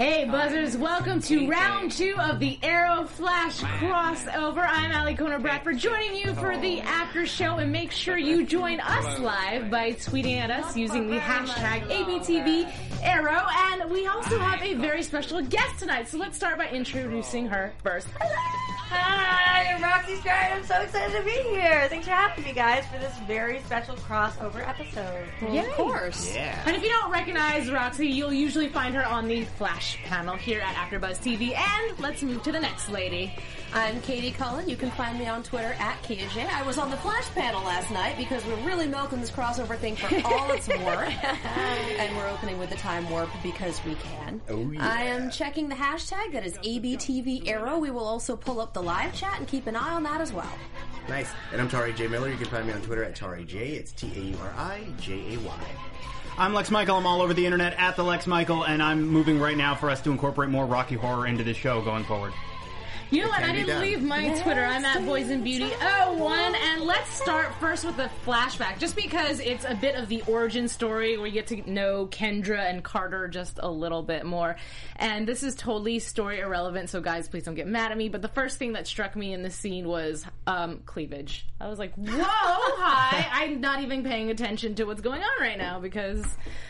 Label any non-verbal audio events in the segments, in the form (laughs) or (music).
Hey buzzers, welcome to round two of the Arrow Flash crossover. I'm Alikona Bradford joining you for the after show and make sure you join us live by tweeting at us using the hashtag ABTV Arrow and we also have a very special guest tonight. So let's start by introducing her first. Hi, I'm Roxy Striar. I'm so excited to be here. Thanks for having me, guys, for this very special crossover episode. Yeah, of course. Yeah. And if you don't recognize Roxy, you'll usually find her on the Flash panel here at AfterBuzz TV. And let's move to the next lady. I'm Katie Cullen. You can find me on Twitter at KJ. I was on the Flash panel last night because we're really milking this crossover thing for all it's (laughs) worth. and we're opening with the time warp because we can. Oh, yeah. I am checking the hashtag that is ABTV Arrow. We will also pull up the live chat and keep an eye on that as well. Nice. And I'm Tauri J. Miller. You can find me on Twitter at Tauri J. It's T A U R I J A Y. I'm Lex Michael. I'm all over the internet at the Lex Michael, and I'm moving right now for us to incorporate more Rocky Horror into the show going forward. You know what? I didn't leave my Twitter. I'm at Boys and Beauty 01. And let's start first with the flashback, just because it's a bit of the origin story where you get to know Kendra and Carter just a little bit more. And this is totally story irrelevant, so guys, please don't get mad at me. But the first thing that struck me in this scene was um, cleavage. I was like, whoa, (laughs) hi. I'm not even paying attention to what's going on right now because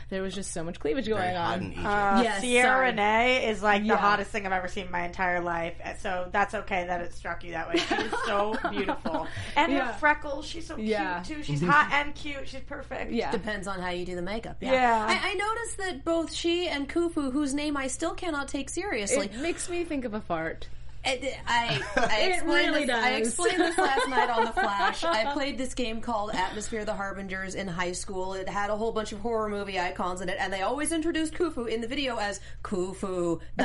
there was just so much cleavage going on. Uh, Yes, Ciara sorry. Renee is like Yeah. the hottest thing I've ever seen in my entire life. So that's okay that it struck you that way. She is so (laughs) beautiful. And Yeah. her freckles, she's so Yeah. cute too. She's mm-hmm. hot and cute. She's perfect. Yeah. Depends on how you do the makeup. Yeah. Yeah. I, I noticed that both she and Khufu, whose name I still cannot take seriously, It makes me think of a fart. It, I, (laughs) I It explained really this, I explained this last night on the Flash. I (laughs) played this game called Atmosfear of the Harbingers in high school. It had a whole bunch of horror movie icons in it, and they always introduced Khufu in the video as Khufu, the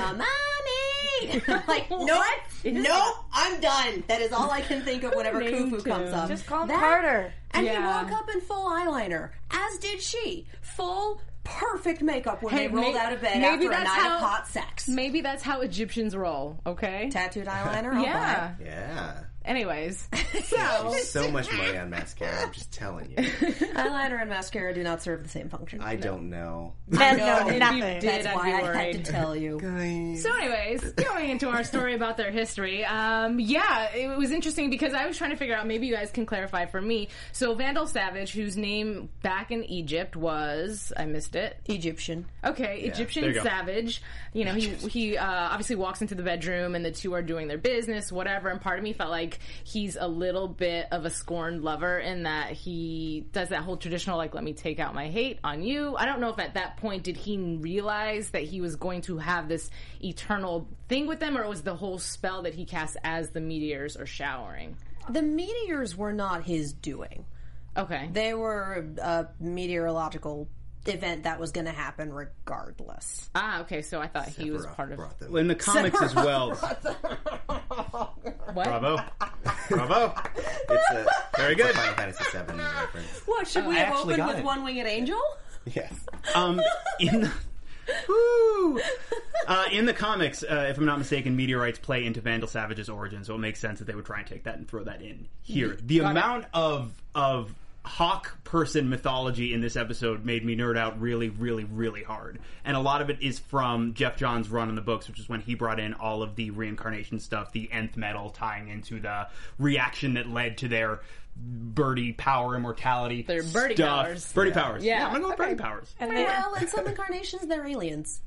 mommy. (laughs) I'm like, (laughs) nope, nope, I'm done. That is all I can think of whenever (laughs) Me Khufu comes up. Just call him That- Carter. And he woke up in full eyeliner, as did she. Full, perfect makeup when Hey, they rolled may- out of bed maybe after a that's night how- of hot sex. Maybe that's how Egyptians roll, okay? Tattooed eyeliner. I'll yeah. Oh, yeah. Anyways, (laughs) so So much money on mascara. I'm just telling you. (laughs) Eyeliner and mascara do not serve the same function. I don't know. Men know if you nothing. did, That's I'd why be I had to tell you. So, anyways, going into our story about their history, um, yeah, it was interesting because I was trying to figure out. Maybe you guys can clarify for me. So, Vandal Savage, whose name back in Egypt was I missed it. Egyptian. Okay, there Egyptian you. Savage. You know, he he uh, obviously walks into the bedroom, and the two are doing their business, whatever. And part of me felt like he's a little bit of a scorned lover in that he does that whole traditional like, "Let me take out my hate on you." I don't know if at that point did he realize that he was going to have this eternal thing with them, or it was the whole spell that he cast as the meteors are showering. The meteors were not his doing. Okay, They were a meteorological event that was going to happen regardless. ah, okay. So I thought he was part of Brought them. In the comics as well. what? Bravo. Bravo. It's a Very it's a good. Final Fantasy VII reference. What, should we I have actually opened got with it. One Winged Angel? Yes. Um, in the, Woo! Uh, in the comics, uh, if I'm not mistaken, meteorites play into Vandal Savage's origin, so it makes sense that they would try and take that and throw that in here. The amount of of hawk person mythology in this episode made me nerd out really, really, really hard. And a lot of it is from Geoff Johns' run in the books, which is when he brought in all of the reincarnation stuff, the nth metal tying into the reaction that led to their birdie power immortality. Their birdie stuff. powers. Birdie powers. Yeah. I'm gonna go with birdie powers. And they, Well, in some (laughs) incarnations, they're aliens.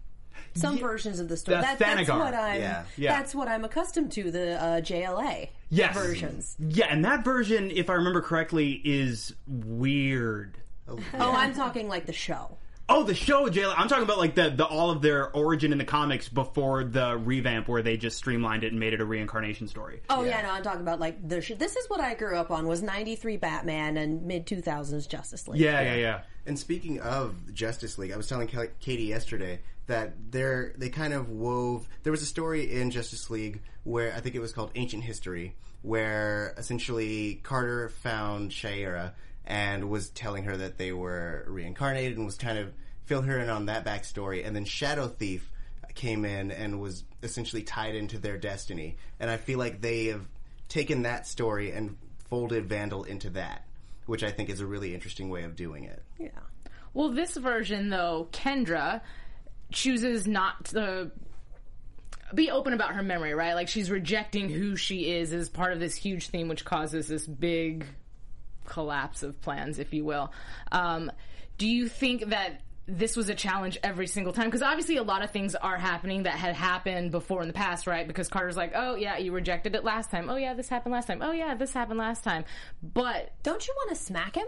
Some versions of the story. The That, that's what I'm. Yeah. Yeah. That's what I'm accustomed to. The uh, JLA Yes. versions. Yeah, and that version, if I remember correctly, is weird. Oh, I'm talking like the show. Oh, the show Jail. I'm talking about like the, the all of their origin in the comics before the revamp, where they just streamlined it and made it a reincarnation story. Oh yeah, no, I'm talking about like the. Sh- this is what I grew up on was '93 Batman and mid 2000s Justice League. Yeah, yeah, yeah. And speaking of Justice League, I was telling Katie yesterday that they're, they kind of wove. There was a story in Justice League where I think it was called Ancient History, where essentially Carter found Shayera and was telling her that they were reincarnated and was kind of fill her in on that backstory. And then Shadow Thief came in and was essentially tied into their destiny. And I feel like they have taken that story and folded Vandal into that, which I think is a really interesting way of doing it. yeah. Well, this version though, Kendra chooses not to be open about her memory, right? Like she's rejecting who she is as part of this huge theme, which causes this big collapse of plans, if you will. Um, do you think that this was a challenge every single time? Because obviously, a lot of things are happening that had happened before in the past, right? Because Carter's like, "Oh yeah, you rejected it last time. Oh yeah, this happened last time. Oh yeah, this happened last time." But Don't you want to smack him?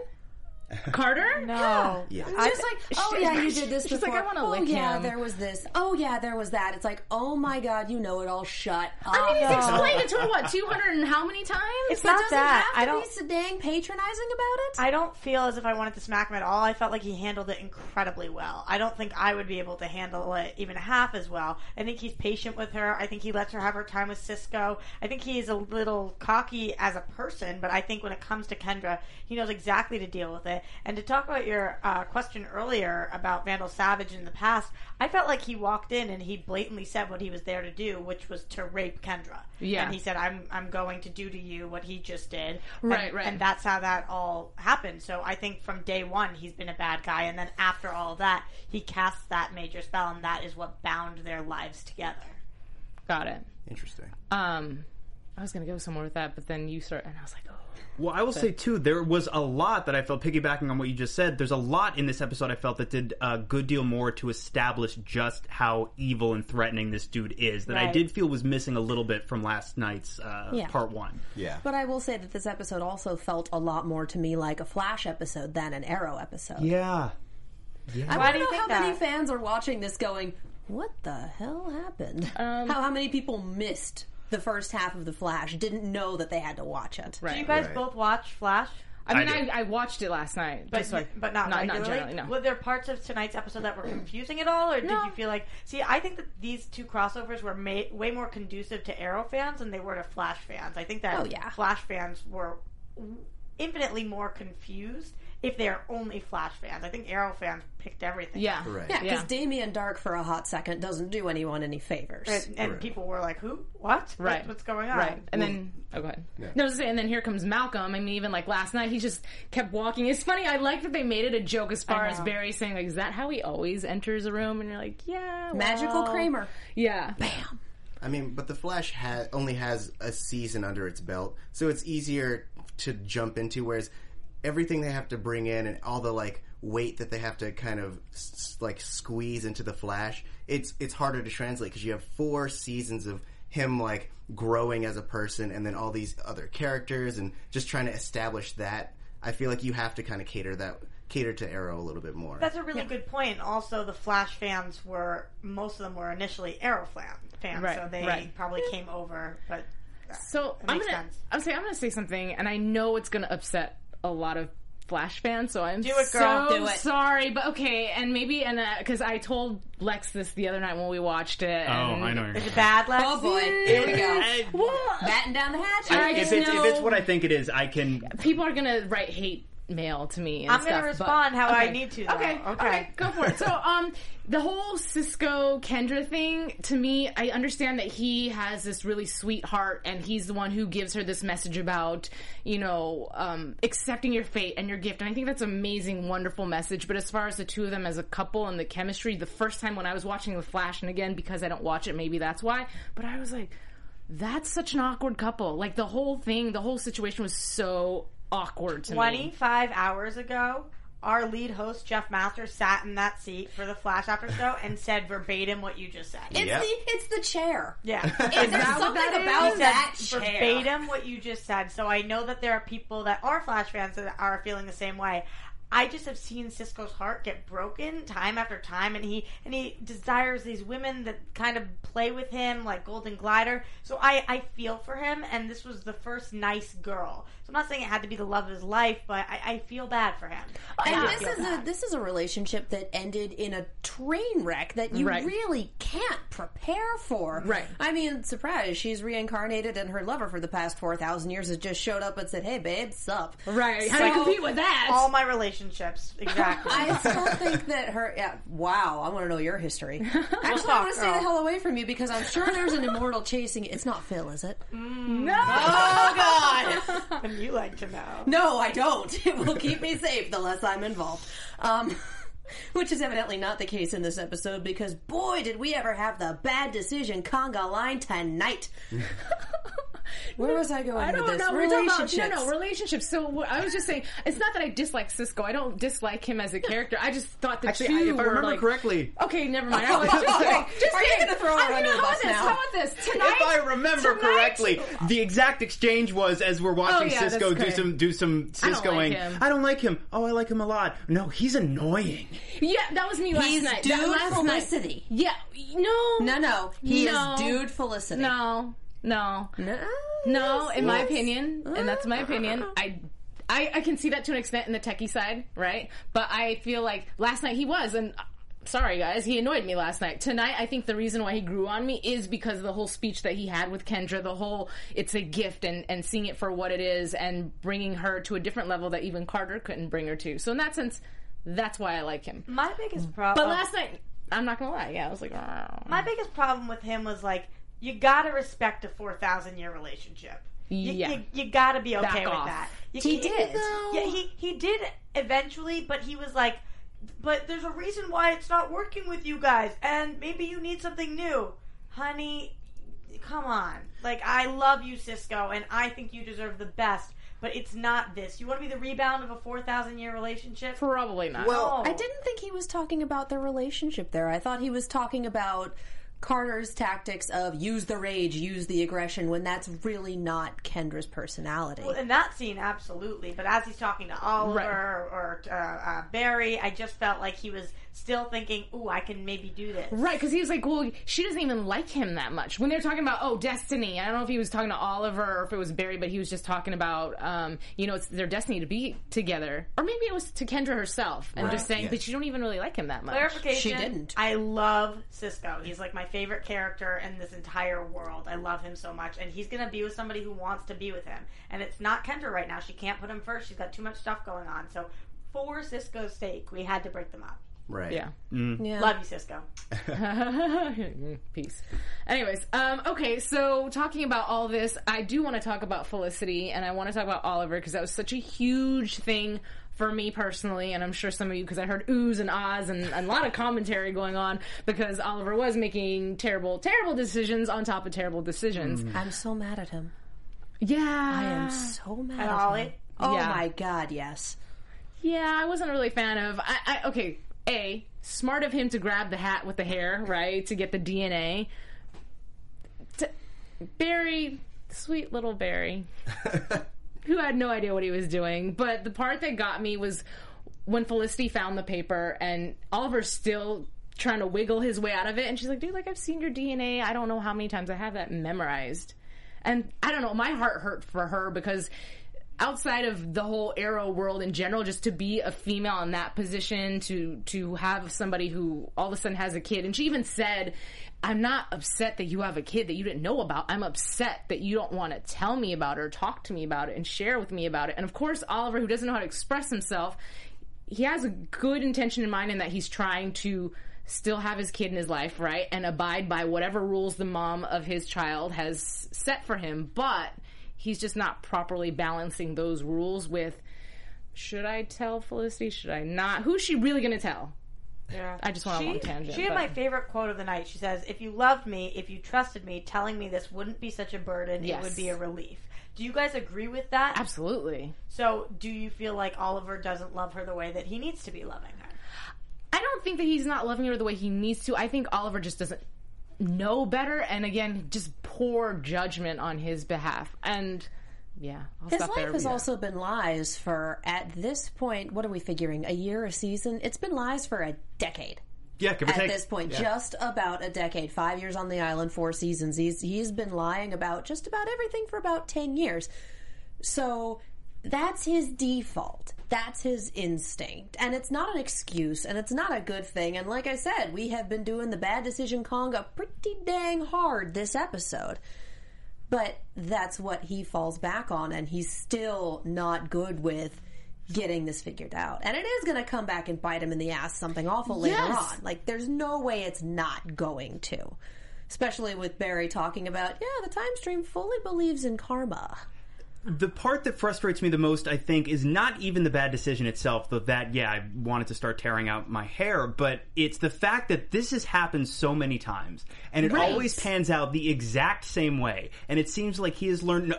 Carter, (laughs) no. Yeah. Just like, oh she- yeah, you did this she's like. I wanna oh lick yeah, him. there was this. Oh yeah, there was that. It's like, oh my god, you know it all. Shut up. I mean, he's explained it to her what two hundred and how many times? It's But not does that. he I have to don't. be so dang patronizing about it? I don't feel as if I wanted to smack him at all. I felt like he handled it incredibly well. I don't think I would be able to handle it even half as well. I think he's patient with her. I think he lets her have her time with Cisco. I think he is a little cocky as a person, but I think when it comes to Kendra, he knows exactly to deal with it. And to talk about your uh, question earlier about Vandal Savage in the past, I felt like he walked in and he blatantly said what he was there to do, which was to rape Kendra. Yeah. And he said, "I'm I'm going to do to you what he just did." Right, and, right. And that's how that all happened. So I think from day one he's been a bad guy, and then after all that, he casts that major spell, and that is what bound their lives together. Got it. Interesting. Um, I was gonna go somewhere with that, but then you start, and I was like, oh. Well, I will say too, there was a lot that I felt piggybacking on what you just said. There's a lot in this episode I felt that did a good deal more to establish just how evil and threatening this dude is that I Right. did feel was missing a little bit from last night's uh, Yeah. part one. Yeah. But I will say that this episode also felt a lot more to me like a Flash episode than an Arrow episode. Yeah. I Why do to you know think how many that? fans are watching this going, what the hell happened? how, how many people missed the first half of The Flash, didn't know that they had to watch it? Right. Do you guys Right. both watch Flash? I mean, I I. I, watched it last night, But, just so I- but not, not, not generally. No. Were there parts of tonight's episode that were confusing at all, or did you feel like? See, I think that these two crossovers were ma- way more conducive to Arrow fans than they were to Flash fans. I think that Oh, yeah. Flash fans were infinitely more confused if they're only Flash fans. I think Arrow fans picked everything. yeah, Right. Yeah, because Yeah. Damien Darhk for a hot second doesn't do anyone any favors. And, and Right. people were like, "Who? What? Right. What's, what's going on?" Right, and then hmm. oh, go ahead. No, I was just saying, and then here comes Malcolm. I mean, even like last night, he just kept walking. It's funny. I like that they made it a joke as far as. Barry saying, like, "Is that how he always enters a room?" And you're like, "Yeah, Magical. Kramer. Yeah, bam. I mean, but the Flash ha- only has a season under its belt, so it's easier to jump into. Whereas everything they have to bring in and all the like weight that they have to kind of s- like squeeze into the Flash, it's it's harder to translate because you have four seasons of him like growing as a person, and then all these other characters, and just trying to establish that. I feel like you have to kind of cater that cater to Arrow a little bit more. That's a really good point. Also, the Flash fans were most of them were initially Arrow fan, fans, Right, so they right. probably came over. But So That I'm gonna, sense. I'm saying I'm gonna say something, and I know it's gonna upset a lot of Flash fans. So I'm Do it, girl. so Do it. sorry, but okay, and maybe and uh, because I told Lex this the other night when we watched it. Oh, and, I know. is it bad, Lex? Oh boy, (laughs) here we go. (laughs) Well, Batten down the hatch. I if just it's, if it's what I think it is, I can. people are gonna write hate male to me. And I'm going to but- respond how I need to. Though. Okay, okay, go for it. So, um, the whole Cisco Kendra thing, to me, I understand that he has this really sweet heart, and he's the one who gives her this message about, you know, um, accepting your fate and your gift. And I think that's an amazing, wonderful message. But as far as the two of them as a couple and the chemistry, the first time when I was watching The Flash, and again, because I don't watch it, maybe that's why, but I was like, that's such an awkward couple. Like, the whole thing, the whole situation was so awkward to me. 25 hours ago, our lead host, Jeff Masters, sat in that seat for the Flash After Show and said verbatim what you just said. It's Yep. the it's the chair. yeah. Is there (laughs) something that is? about He that said chair? verbatim what you just said. So I know that there are people that are Flash fans that are feeling the same way. I just have seen Cisco's heart get broken time after time, and he and he desires these women that kind of play with him, like Golden Glider. So I I feel for him, and this was the first nice girl. So I'm not saying it had to be the love of his life, but I, I feel bad for him. And I this is a this is a relationship that ended in a train wreck that you Right. really can't prepare for. Right. I mean, surprise, she's reincarnated and her lover for the past four thousand years has just showed up and said, Hey babe, sup? Right. How do you compete with that? all my relationships (laughs) exactly. I still think that her. Yeah, wow, I want to know your history. (laughs) Actually, I talk, want to stay the hell away from you because I'm sure there's an immortal chasing. It's not Phil, is it? no. Oh God! (laughs) and you like to know. No, I don't. It will keep me safe the less I'm involved. Um, which is evidently not the case in this episode because boy, did we ever have the bad decision conga line tonight. Where was I going I with don't this? know. We're talking about Relationships. no, no relationships. So I was just saying, it's not that I dislike Cisco. I don't dislike him as a character. I just thought the Actually, two I- if I remember like, correctly, Okay, never mind. (laughs) I was just kidding. Just Are you kidding. gonna throw her under the how bus this? now? How about this? Tonight, if I remember tonight- correctly, the exact exchange was as we're oh, watching Oh, yeah, Cisco do some do some I don't Ciscoing. like him. I don't like him. Oh, I like him a lot. No, he's annoying. Yeah, that was me last He's night. dude that last Felicity. Night. Yeah, no, No, no, he No. is dude Felicity. no, no. no, No, yes, in my opinion, and that's my opinion, I, I I can see that to an extent in the techie side, right? But I feel like last night he was, and uh, sorry guys, he annoyed me last night. Tonight, I think the reason why he grew on me is because of the whole speech that he had with Kendra, the whole it's a gift and and seeing it for what it is, and bringing her to a different level that even Carter couldn't bring her to. So in that sense, that's why I like him. My biggest problem. But last night, I'm not gonna lie, yeah, I was like, "Oh." My biggest problem with him was like, you gotta respect a four thousand year relationship. You, Yeah. you, you gotta be okay Back with off. that. You He can't- did. Yeah, he he did eventually, but he was like, but there's a reason why it's not working with you guys, and maybe you need something new, honey. Come on, like I love you, Cisco, and I think you deserve the best. But it's not this. You want to be the rebound of a four thousand year relationship? probably not. Well, No. I didn't think he was talking about their relationship there. I thought he was talking about Carter's tactics of use the rage, use the aggression, when that's really not Kendra's personality. Well, in that scene, absolutely. But as he's talking to Oliver Right. or uh, uh, Barry, I just felt like he was still thinking, "Ooh, I can maybe do this." Right, because he was like, well, she doesn't even like him that much. When they were talking about, oh, destiny, I don't know if he was talking to Oliver or if it was Barry, but he was just talking about, um, you know, it's their destiny to be together. Or maybe it was to Kendra herself and just saying, yes. but you don't even really like him that much. Clarification. She didn't. I love Cisco. He's like my favorite character in this entire world. I love him so much, and he's gonna be with somebody who wants to be with him. And it's not Kendra right now. She can't put him first. She's got too much stuff going on. So, for Cisco's sake, we had to break them up. Right. Yeah. yeah. Love you, Cisco. (laughs) Peace. Anyways, um, okay, so talking about all this, I do want to talk about Felicity and I want to talk about Oliver because that was such a huge thing for me personally, and I'm sure some of you, because I heard oohs and ahs and, and a lot of commentary going on because Oliver was making terrible, terrible decisions on top of terrible decisions. I'm so mad at him. Yeah. I am so mad And at Ollie. him. Oh Yeah. my god, yes. Yeah, I wasn't really a fan of. I, I okay, a smart of him to grab the hat with the hair, right, to get the DNA. To, Barry, sweet little Barry, (laughs) who had no idea what he was doing. But the part that got me was when Felicity found the paper and Oliver's still trying to wiggle his way out of it, and she's like, "Dude, like I've seen your DNA. I don't know how many times I have that memorized." And I don't know, my heart hurt for her because outside of the whole arrow world in general, just to be a female in that position, to to have somebody who all of a sudden has a kid, and she even said, "I'm not upset that you have a kid that you didn't know about. I'm upset that you don't want to tell me about it or talk to me about it and share with me about it." And of course, Oliver, who doesn't know how to express himself, he has a good intention in mind in that he's trying to still have his kid in his life, right? And abide by whatever rules the mom of his child has set for him. But he's just not properly balancing those rules with should I tell Felicity? Should I not? Who's she really going to tell? Yeah. I just on a She, long tangent. she had but- my favorite quote of the night. She says, "If you loved me, if you trusted me, telling me this wouldn't be such a burden. Yes. It would be a relief." Do you guys agree with that? Absolutely. So, do you feel like Oliver doesn't love her the way that he needs to be loving her? I don't think that he's not loving her the way he needs to. I think Oliver just doesn't know better, and again, just poor judgment on his behalf. And yeah, I'll His stop life there. has also been lies for, at this point, what are we figuring? A year, a season? It's been lies for a decade. Yeah, give or At take. this point, just about a decade. Five years on the island, four seasons. He's he's been lying about just about everything for about ten years. So that's his default. That's his instinct. And it's not an excuse and it's not a good thing. And like I said, we have been doing the bad decision conga pretty dang hard this episode. But that's what he falls back on and he's still not good with getting this figured out. And it is going to come back and bite him in the ass something awful later on. Like there's no way it's not going to. Especially with Barry talking about, yeah, the time stream fully believes in karma. The part that frustrates me the most, I think, is not even the bad decision itself, though that, yeah, I wanted to start tearing out my hair, but it's the fact that this has happened so many times, and it Right. always pans out the exact same way, and it seems like he has learned,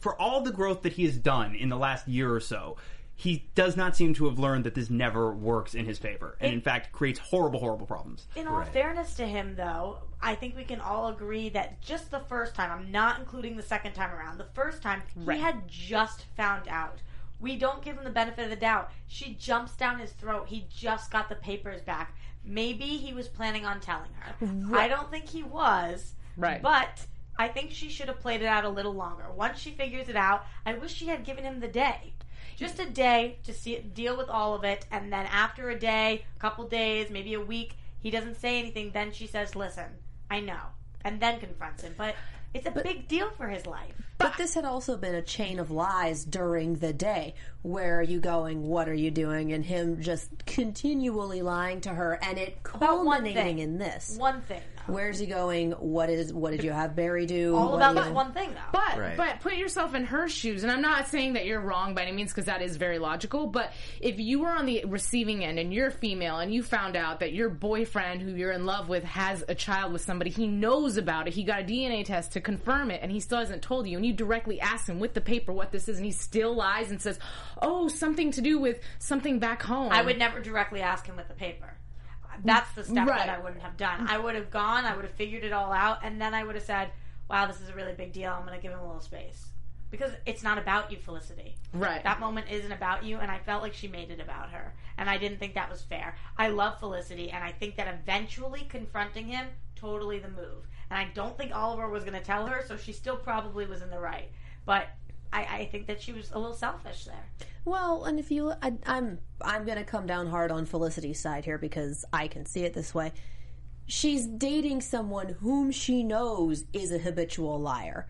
for all the growth that he has done in the last year or so, he does not seem to have learned that this never works in his favor, and in fact creates horrible, horrible problems. In all fairness to him, though, I think we can all agree that just the first time, I'm not including the second time around, the first time, Right. he had just found out. We don't give him the benefit of the doubt. She jumps down his throat. He just got the papers back. Maybe he was planning on telling her. I don't think he was. Right. But I think she should have played it out a little longer. Once she figures it out, I wish she had given him the day. Just a day to see deal with all of it, and then after a day, a couple days, maybe a week, he doesn't say anything. Then she says, "Listen, I know," and then confronts him. But it's a big deal for his life. But this had also been a chain of lies during the day. Where are you going? What are you doing? And him just continually lying to her, and it About one culminating thing. in this. One thing. Where's he going? What is? What did you have Barry do? all What about do that one thing, though. But Right. but put yourself in her shoes, and I'm not saying that you're wrong by any means because that is very logical. But if you were on the receiving end and you're female and you found out that your boyfriend, who you're in love with, has a child with somebody, he knows about it. He got a DNA test to confirm it, and he still hasn't told you. And you directly ask him with the paper what this is, and he still lies and says, "Oh, something to do with something back home." I would never directly ask him with the paper. That's the step Right. that I wouldn't have done. I would have gone, I would have figured it all out, and then I would have said, wow, this is a really big deal. I'm going to give him a little space. Because it's not about you, Felicity. Right. That moment isn't about you, and I felt like she made it about her. And I didn't think that was fair. I love Felicity, and I think that eventually confronting him, totally the move. And I don't think Oliver was going to tell her, so she still probably was in the right. But I, I think that she was a little selfish there. Well, and if you, I, I'm, I'm going to come down hard on Felicity's side here because I can see it this way. She's dating someone whom she knows is a habitual liar.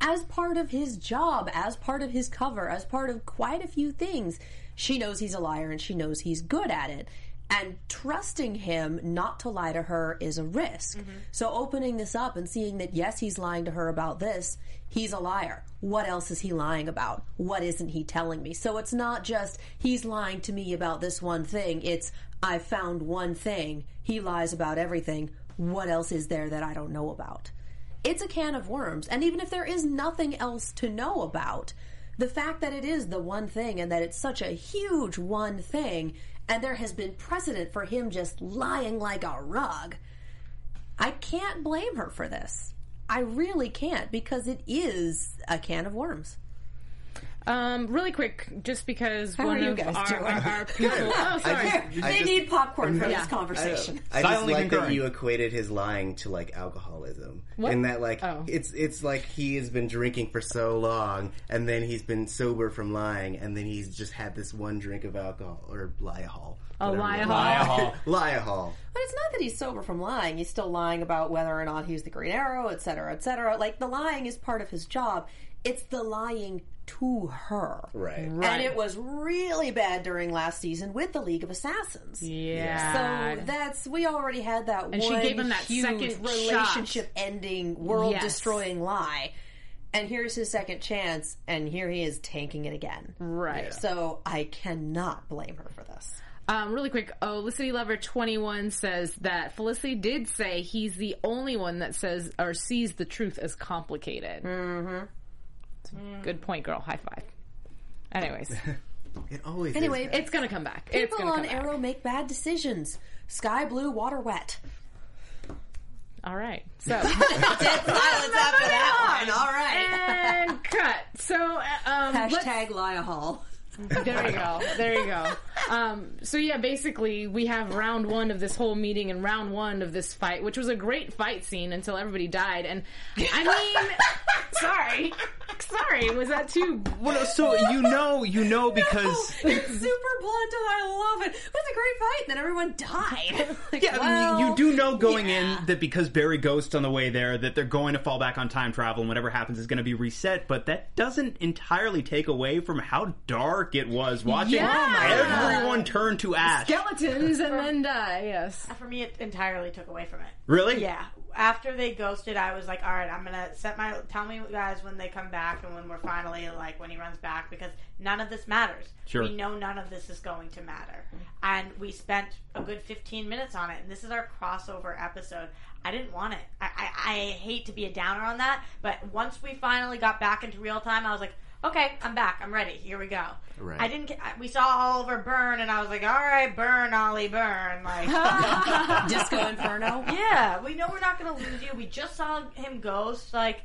As part of his job, as part of his cover, as part of quite a few things, she knows he's a liar and she knows he's good at it. And trusting him not to lie to her is a risk. Mm-hmm. So opening this up and seeing that yes, he's lying to her about this, he's a liar. What else is he lying about? What isn't he telling me? So it's not just he's lying to me about this one thing. It's I found one thing. He lies about everything. What else is there that I don't know about? It's a can of worms. And even if there is nothing else to know about, the fact that it is the one thing and that it's such a huge one thing, and there has been precedent for him just lying like a rug, I can't blame her for this. I really can't because it is a can of worms. Um, really quick, just because How one are you of guys our, doing? our people. Oh, sorry. I they just- need popcorn for Yeah. this conversation. I just Silently like that you equated his lying to like alcoholism, What? and that like Oh. it's it's like he has been drinking for so long, and then he's been sober from lying, and then he's just had this one drink of alcohol or liahol. Oh, whatever. liahol. liahol. (laughs) But it's not that he's sober from lying. He's still lying about whether or not he's the Green Arrow, et cetera, et cetera. Like, the lying is part of his job. It's the lying to her. Right. And it was really bad during last season with the League of Assassins. Yeah. So that's we already had that And she gave him that huge second relationship ending, world Yes. destroying lie. And here's his second chance, and here he is tanking it again. Right. So I cannot blame her for this. Um, really quick, Olicity Lover 21 says that Felicity did say he's the only one that says or sees the truth as complicated. Mm-hmm. Good point, girl. High five. Anyways, (laughs) It always Anyway, is. it's gonna come back. It's People gonna on come back. Arrow make bad decisions. Sky blue, water wet. All right. So Dead silence after that one. All right. and cut. So uh, um, let's- Hashtag Liahall. There you go. There you go. Um, so yeah, basically we have round one of this whole meeting and round one of this fight, which was a great fight scene until everybody died. And I mean, (laughs) sorry, sorry, was that too? Well, no, so you know, you know (laughs) because it's super blunt and I love it. It was a great fight, and then everyone died. (laughs) Like, yeah, I mean, you, you do know going yeah. in that because Barry Ghost on the way there that they're going to fall back on time travel and whatever happens is going to be reset. But that doesn't entirely take away from how dark it was watching Yeah. Oh everyone turn to ash. Skeletons and then die. Yes. (laughs) For me, it entirely took away from it. Really? Yeah. After they ghosted, I was like, all right, I'm gonna set my. Tell me guys when they come back and when we're finally like when he runs back because none of this matters. Sure. We know none of this is going to matter, and we spent a good 15 minutes on it, and this is our crossover episode. I didn't want it. I, I, I hate to be a downer on that, but once we finally got back into real time, I was like. Okay, I'm back. I'm ready. Here we go. Right. I didn't. Get, we saw Oliver burn, and I was like, "All right, burn, Ollie, burn!" Like, (laughs) Disco (laughs) Inferno. yeah, we know we're not going to lose you. We just saw him ghost. Like,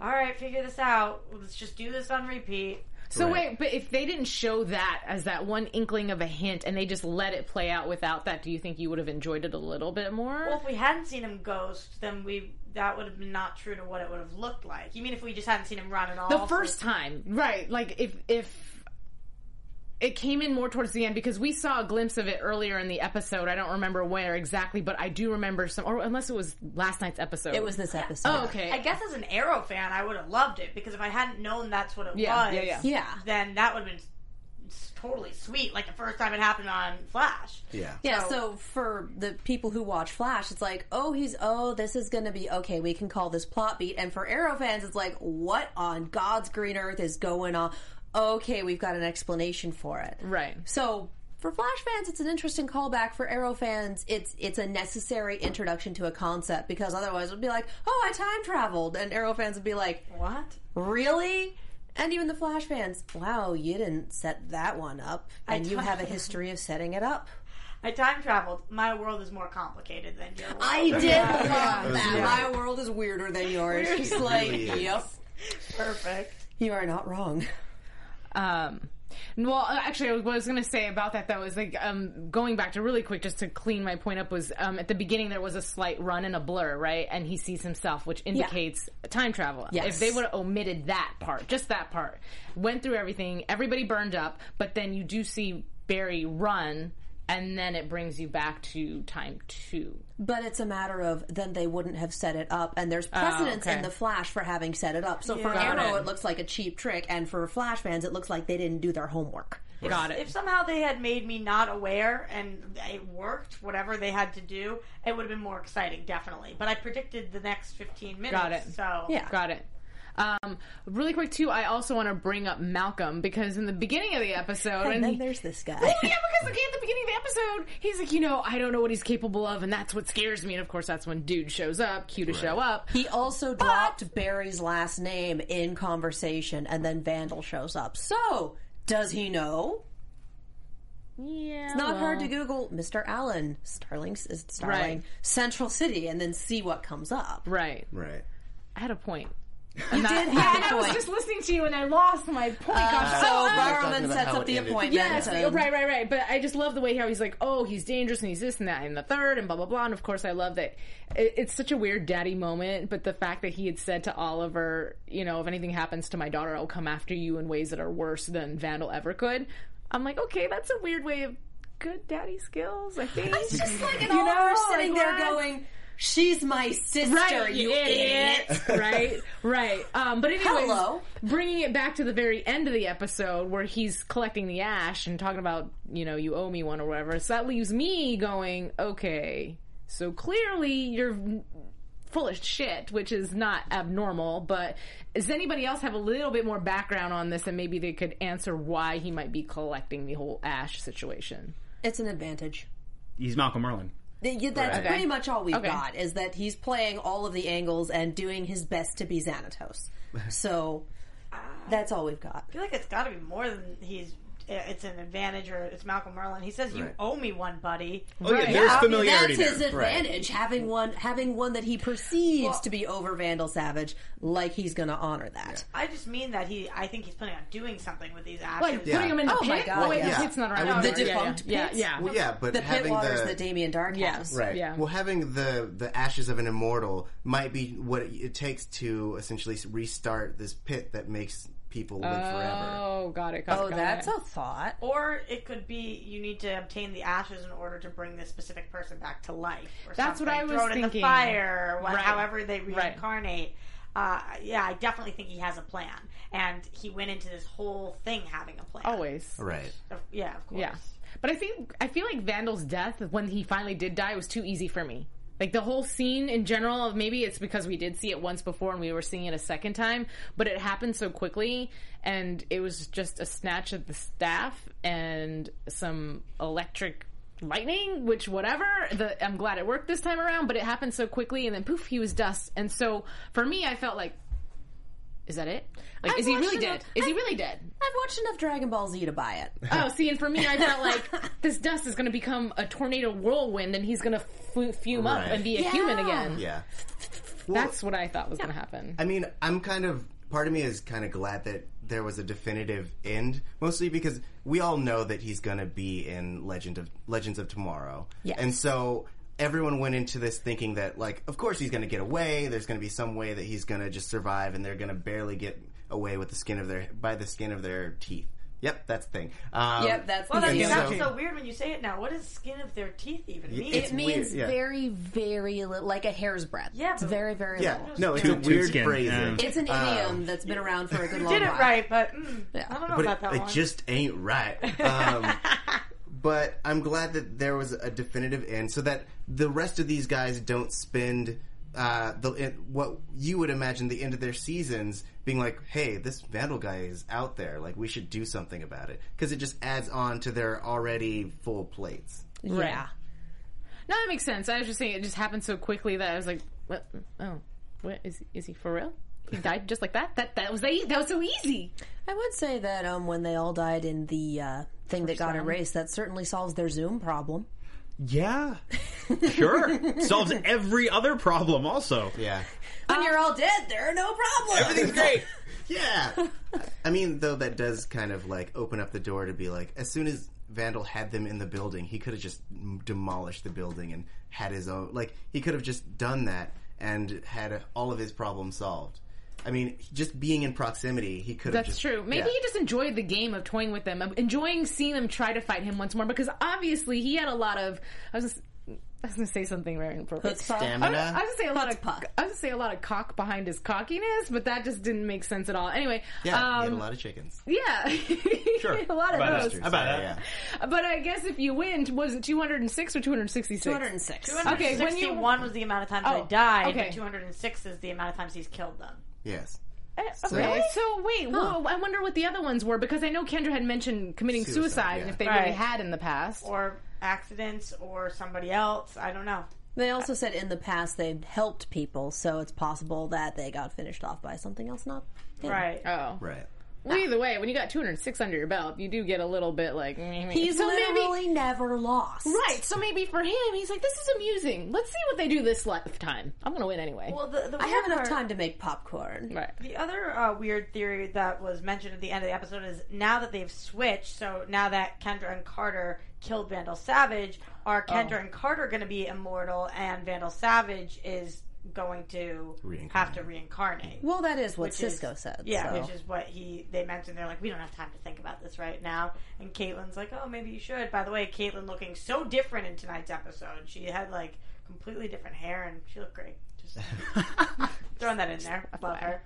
all right, figure this out. Let's just do this on repeat. So Right. wait, but if they didn't show that as that one inkling of a hint, and they just let it play out without that, do you think you would have enjoyed it a little bit more? Well, if we hadn't seen him ghost, then we that would have been not true to what it would have looked like. You mean if we just hadn't seen him run at all? the first time, right? Like if if it came in more towards the end because we saw a glimpse of it earlier in the episode. I don't remember where exactly, but I do remember some, or unless it was last night's episode. It was this episode. Oh, okay. I guess as an Arrow fan, I would have loved it because if I hadn't known that's what it Yeah, was, yeah, yeah. Yeah. then that would have been s- totally sweet. Like the first time it happened on Flash. yeah. Yeah, So- so for the people who watch Flash, it's like, oh, he's, oh, this is going to be, okay, we can call this plot beat. And for Arrow fans, it's like, what on God's green earth is going on? Okay, we've got an explanation for it. Right. So for Flash fans, it's an interesting callback. For Arrow fans, it's it's a necessary introduction to a concept because otherwise it would be like, oh, I time traveled, and Arrow fans would be like, What? really? And even the Flash fans, wow, you didn't set that one up, and you have a history of setting it up. I time traveled. My world is more complicated than your world. I did love that. Yeah. My world is weirder than yours. She's like, yep, Perfect. you are not wrong. Um, well, actually, what I was going to say about that though is like um, going back to really quick, just to clean my point up, was um, at the beginning there was a slight run and a blur, right? And he sees himself, which indicates time travel. Yes. If they would have omitted that part, just that part, went through everything, everybody burned up, but then you do see Barry run, and then it brings you back to time two. But it's a matter of then they wouldn't have set it up, and there's oh, precedence Oh, okay. in the Flash for having set it up. So for Got Arrow, it. it. looks like a cheap trick, and for Flash fans, it looks like they didn't do their homework. Got it. If somehow they had made me not aware and it worked, whatever they had to do, it would have been more exciting, definitely. But I predicted the next 15 minutes. Got it. So, Yeah. Got it. Um, really quick too, I also want to bring up Malcolm because in the beginning of the episode, And then he- there's this guy. Well, yeah, because like, at the beginning of the episode, he's like, you know, I don't know what he's capable of, and that's what scares me. And of course, that's when dude shows up, cue to show up. He also dropped Barry's last name in conversation, and then Vandal shows up. So, does he know? Yeah, It's not hard to Google Mr. Allen, Starling, is Starling, Right. Central City, and then see what comes up. Right. Right. I had a point. You did Yeah, have and I was just listening to you and I lost my point. Uh, Gosh, so oh, talking Barrowman sets up the ended. appointment. Yes, and- oh, right, right, right. But I just love the way how he's like, oh, he's dangerous and he's this and that and the third and blah blah blah. And of course, I love that it, it's such a weird daddy moment. But the fact that he had said to Oliver, you know, if anything happens to my daughter, I'll come after you in ways that are worse than Vandal ever could. I'm like, okay, that's a weird way of good daddy skills. I think. It's just like an You Oliver know, sitting like, there what? going, "She's my sister, Right, you idiot." (laughs) right, right. Um, but anyway, Hello. bringing it back to the very end of the episode where he's collecting the ash and talking about, you know, you owe me one or whatever. So that leaves me going, okay, so clearly you're full of shit, which is not abnormal. But does anybody else have a little bit more background on this, and maybe they could answer why he might be collecting the whole ash situation? It's an advantage. He's Malcolm Merlyn. Yeah, That's Okay. pretty much all we've Okay. got is that he's playing all of the angles and doing his best to be Xanatos. (laughs) So that's all we've got. I feel like it's got to be more than he's. It's an advantage, or it's Malcolm Merlyn. He says, "You Right. owe me one, buddy." Oh yeah, Right. there's I mean, familiarity that's his there. advantage having one having one that he perceives Well- to be over Vandal Savage, like he's going to honor that. I just mean that he. I think he's planning on doing something with these ashes. Like Yeah. putting him in the Oh pit? my oh, God, Oh, wait, yeah. the pit's not I around. would- The Yeah, yeah, defunct yeah, pits? yeah. Well, yeah, but The pit having waters the that Damien Darhk Yes. has. Right. Yeah. Well, having the the ashes of an immortal might be what it takes to essentially restart this pit that makes people live forever. Oh, got it. Got Oh, it, got that's it. a thought. Or it could be you need to obtain the ashes in order to bring this specific person back to life. Or That's what. I was Throw it in thinking. the fire, what, Right. however they Right. reincarnate. Uh, yeah, I definitely think he has a plan, and he went into this whole thing having a plan. always. Right. Yeah, of course. Yeah. But I think I feel like Vandal's death when he finally did die was too easy for me. Like the whole scene in general, maybe it's because we did see it once before and we were seeing it a second time, but it happened so quickly and it was just a snatch of the staff and some electric lightning, which whatever. The, I'm glad it worked this time around, but it happened so quickly and then poof, he was dust. And so for me, I felt like, is that it? Like, I've is he really enough- dead? Is he I've- really dead? I've watched enough Dragon Ball Z to buy it. (laughs) Oh, see, and for me, I felt like (laughs) this dust is going to become a tornado whirlwind, and he's going to f- fume up and be a Yeah. human again. Yeah. (laughs) That's what I thought was going to happen. I mean, I'm kind of part of me is kind of glad that there was a definitive end, mostly because we all know that he's going to be in Legend of Legends of Tomorrow. Yes. And so everyone went into this thinking that like of course he's going to get away, there's going to be some way that he's going to just survive and they're going to barely get away with the skin of their by the skin of their teeth. Yep, that's the thing. Um, Yep, that's Well, the that sounds so- so weird when you say it now. What does skin of their teeth even mean? It means weird, yeah. very, very li- like a hair's breadth. Yeah, it's but- very, very Yeah, little. no, it's Toot, a weird skin, phrasing. yeah. It's an idiom that's been around for a good long did it while. right, but mm, Yeah. I don't know but about it, that One. it just ain't right. (laughs) Um, but I'm glad that there was a definitive end, so that the rest of these guys don't spend uh, the what you would imagine the end of their seasons being like, "Hey, this Vandal guy is out there. Like, we should do something about it," because it just adds on to their already full plates. Yeah. No, that makes sense. I was just saying it just happened so quickly that I was like, what? Oh, what is is he for real? He died just like that? That that was that was so easy. I would say that um, when they all died in the uh, thing that got erased, that certainly solves their Zoom problem. Yeah, (laughs) sure. Solves every other problem. Also, Yeah, When you're all dead, there are no problems. everything's great. (laughs) yeah. (laughs) I mean, though, that does kind of like open up the door to be like, as soon as Vandal had them in the building, he could have just demolished the building and had his own. Like, he could have just done that and had all of his problems solved. I mean, just being in proximity, he could. That's just, true. Maybe yeah. he just enjoyed the game of toying with them, enjoying seeing them try to fight him once more. Because obviously he had a lot of. I was. Just, I was going to say something very inappropriate. Chutzpah. I was, Stamina. I was going to say a lot of. Chutzpah. I was going to say a lot of cock behind his cockiness, but that just didn't make sense at all. Anyway, Yeah, he had a um, lot of chickens. (laughs) yeah, (laughs) Sure. a lot of About those. that. About that. Yeah. But I guess if you win, was it 206 or 266? 206. Okay, when you- 261 was the amount of times Oh, they died, okay. but 206 is the amount of times he's killed them. Yes. Eh, okay, so wait, well, I wonder what the other ones were because I know Kendra had mentioned committing suicide, Suicide, and yeah. if they Right. really had in the past. Or accidents, or somebody else. I don't know. They also said in the past they've helped people, so it's possible that they got finished off by something else, not him. Right. Oh, Right. Well, either way, when you got 206 under your belt, you do get a little bit like. mm, (laughs) He's so maybe literally never lost. right. So maybe for him, he's like, this is amusing. Let's see what they do this lifetime. I'm gonna win anyway. Well, the, the I have enough part- time to make popcorn. right. The other uh, weird theory that was mentioned at the end of the episode is now that they've switched, so now that Kendra and Carter killed Vandal Savage, are Kendra and Carter going to be immortal, and Vandal Savage is going to have to reincarnate? Well, that is what Which is- Cisco said. Yeah, so. which is what he they mentioned. They're like, we don't have time to think about this right now. And Caitlin's like, oh, maybe you should. By the way, Caitlin looking so different in tonight's episode. She had like completely different hair, and she looked great. Just (laughs) throwing that in there. I love her.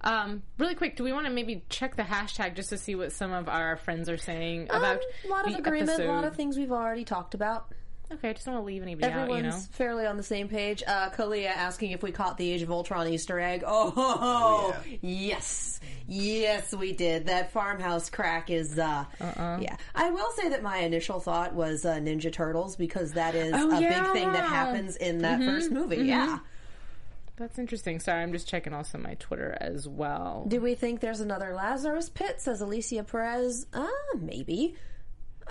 Um, really quick, do we want to maybe check the hashtag just to see what some of our friends are saying Um, about a lot of the agreement, a lot of things we've already talked about. Okay, I just don't want to leave anybody out. Everyone's You know. fairly on the same page. Uh, Kalia asking if we caught the Age of Ultron Easter egg. Oh, yes, yes, we did. That farmhouse crack is. Uh, Uh-uh. Yeah, I will say that my initial thought was uh, Ninja Turtles because that is Oh, a yeah. big thing that happens in that Mm-hmm. first movie. Yeah. That's interesting. Sorry, I'm just checking also my Twitter as well. Do we think there's another Lazarus pit? Says Alicia Perez. Uh, maybe.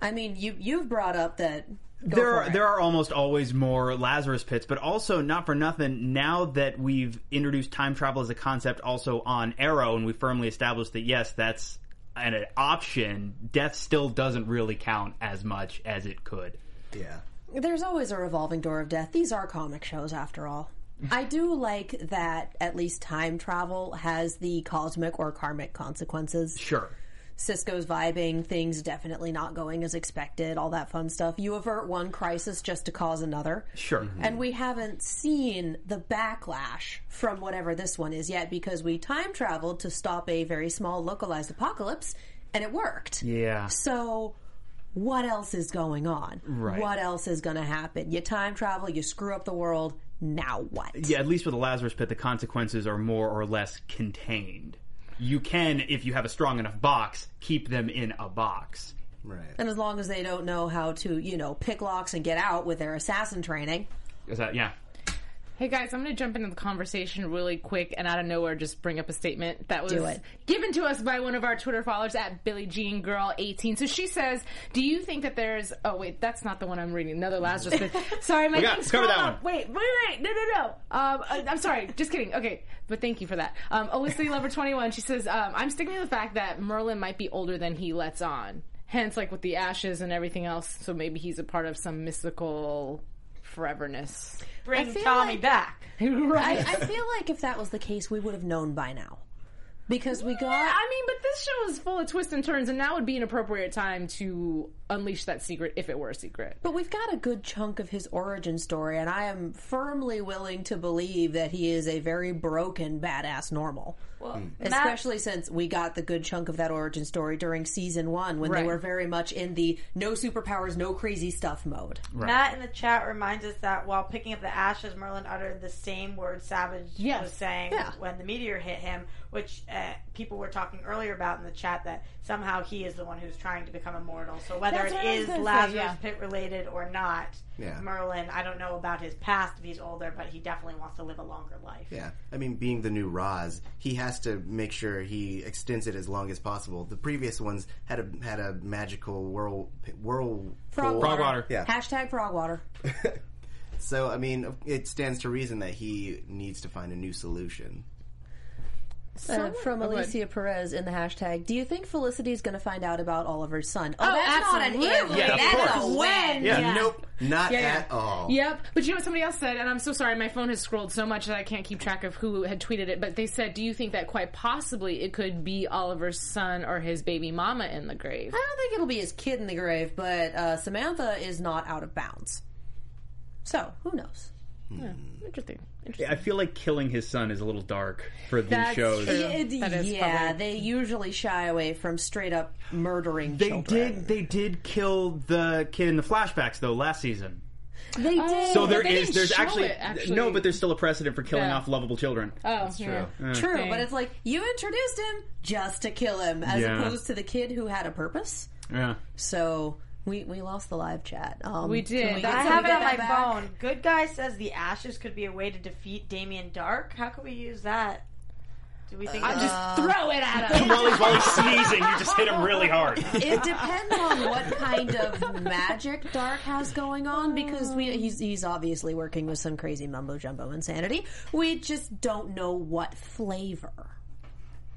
I mean, you you've brought up that. Go there are it. there are almost always more Lazarus pits, but also not for nothing. Now that we've introduced time travel as a concept, also on Arrow, and we firmly established that yes, that's an, an option. Death still doesn't really count as much as it could. Yeah. There's always a revolving door of death. These are comic shows, after all. (laughs) I do like that at least time travel has the cosmic or karmic consequences. Sure. Cisco's vibing, things definitely not going as expected, all that fun stuff. You avert one crisis just to cause another. Sure. Mm-hmm. And we haven't seen the backlash from whatever this one is yet because we time traveled to stop a very small localized apocalypse and it worked. Yeah. So, what else is going on? Right. What else is going to happen? You time travel, you screw up the world. Now what? Yeah, at least with the Lazarus pit, the consequences are more or less contained. You can, if you have a strong enough box, keep them in a box. Right. And as long as they don't know how to, you know, pick locks and get out with their assassin training. Is that yeah? Hey guys, I'm going to jump into the conversation really quick and out of nowhere just bring up a statement that was given to us by one of our Twitter followers at Billie Jean Girl 18. So she says, "Do you think that there's Oh wait, that's not the one I'm reading. Another Lazarus pit. (laughs) Sorry, my We got- cover that up. Wait, wait, wait. No, no, no. Um I- I'm sorry. Just kidding. Okay. But thank you for that. Um Alyssa Lover 21, she says, um, "I'm sticking to the fact that Merlyn might be older than he lets on. Hence like with the ashes and everything else, so maybe he's a part of some mystical foreverness." Bring feel Tommy like- back. (laughs) right. I feel like if that was the case, we would have known by now. Because we got. Yeah, I mean, but this show is full of twists and turns, and now would be an appropriate time to unleash that secret if it were a secret. But we've got a good chunk of his origin story, and I am firmly willing to believe that he is a very broken, badass normal. Well, Especially since we got the good chunk of that origin story during season one when Right. they were very much in the no superpowers, no crazy stuff mode. Matt in the chat reminds us that while picking up the ashes, Merlyn uttered the same word Savage Yes. was saying Yeah. when the meteor hit him, which uh, people were talking earlier about in the chat that somehow he is the one who's trying to become immortal. So whether That's it what I was is gonna say, Lazarus yeah. Pit related or not, Yeah. Merlyn, I don't know about his past if he's older, but he definitely wants to live a longer life. Yeah, I mean, being the new Ra's, he has to make sure he extends it as long as possible. The previous ones had a had a magical whirl whirl Frog Frog water. Yeah. Hashtag frog water. (laughs) So I mean, it stands to reason that he needs to find a new solution. Uh, from Oh, good. Alicia Perez in the hashtag. Do you think Felicity is going to find out about Oliver's son? Oh, Oh, that's not an absolutely. if. Yeah, that's course. a when. Yeah. Nope, not Yeah, yeah. at all. Yep. But you know what somebody else said, and I'm so sorry, my phone has scrolled so much that I can't keep track of who had tweeted it, but they said, Do you think that quite possibly it could be Oliver's son or his baby mama in the grave? I don't think it'll be his kid in the grave, but uh, Samantha is not out of bounds. So who knows? Interesting. Interesting. I feel like killing his son is a little dark for these That's shows. true. It- That is yeah, probably- they usually shy away from straight up murdering They children. did. They did kill the kid in the flashbacks though last season. They oh, did. So there but they is. didn't There's show actually, it, actually. no, but there's still a precedent for killing Yeah. off lovable children. Oh, yeah. True, Okay. but it's like you introduced him just to kill him, as Yeah. opposed to the kid who had a purpose. Yeah. So we we lost the live chat. Um, We did. we I have it on my back? phone. Good guy says the ashes could be a way to defeat Damien Darhk. How could we use that? Do we think I it's just throw it at him. while, he's, while he's sneezing, you just hit him really hard. (laughs) It depends on what kind of magic Darhk has going on because we he's he's obviously working with some crazy mumbo jumbo insanity. We just don't know what flavor.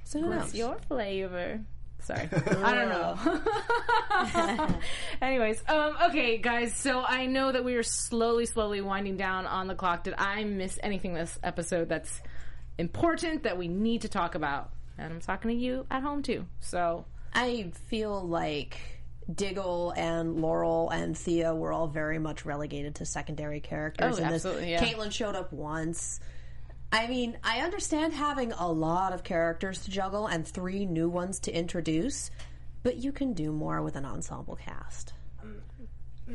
So who knows? What's your flavor? Sorry, I don't know. (laughs) Anyways, um, okay, guys. So I know that we are slowly, slowly winding down on the clock. Did I miss anything this episode that's important that we need to talk about? And I'm talking to you at home too. So I feel like Diggle and Laurel and Thea were all very much relegated to secondary characters. Oh, in this. absolutely, yeah. Caitlin showed up once. I mean, I understand having a lot of characters to juggle and three new ones to introduce, but you can do more with an ensemble cast.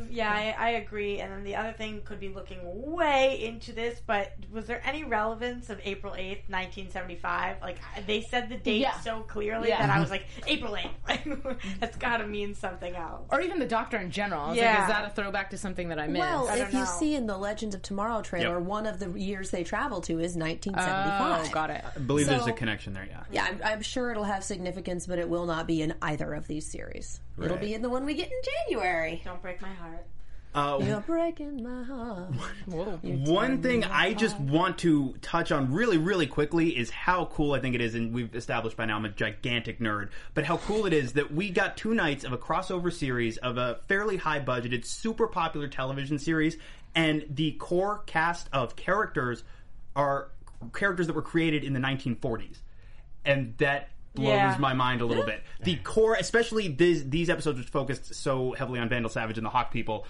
Yeah, I, I agree. And then the other thing could be looking way into this, but was there any relevance of April 8th, 1975? Like, they said the date Yeah. so clearly Yeah. that I was like, April 8th. (laughs) That's got to mean something else. or even the Doctor in general. I was like, Yeah. is that a throwback to something that I missed? Well, I if don't you know. see in the Legends of Tomorrow trailer, Yep. one of the years they travel to is 1975. oh, got it. I believe there's a connection there, yeah. Yeah, I'm, I'm sure it'll have significance, but it will not be in either of these series. It'll be in the one we get in January. Don't break my heart. Uh, You're breaking my heart. (laughs) One thing I just want to touch on really, really quickly is how cool I think it is, and we've established by now I'm a gigantic nerd, but how cool it is that we got two nights of a crossover series of a fairly high budgeted, super popular television series, and the core cast of characters are characters that were created in the 1940s. And that blows Yeah. my mind a little bit. The core, especially these, these episodes, which focused so heavily on Vandal Savage and the Hawk people,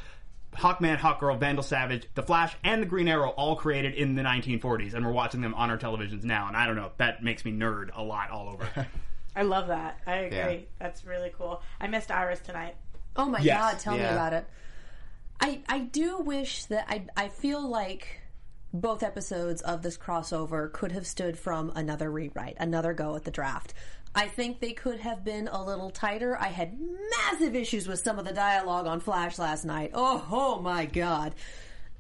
Hawkman, Hawkgirl, Vandal Savage, The Flash, and the Green Arrow all created in the 1940s, and we're watching them on our televisions now. And I don't know, that makes me nerd a lot all over. (laughs) I love that. I agree. Yeah. That's really cool. I missed Iris tonight. Oh my Yes. god, tell me about it. I I do wish that I I feel like both episodes of this crossover could have stood from another rewrite, another go at the draft. I think they could have been a little tighter. I had massive issues with some of the dialogue on Flash last night. Oh, oh my god.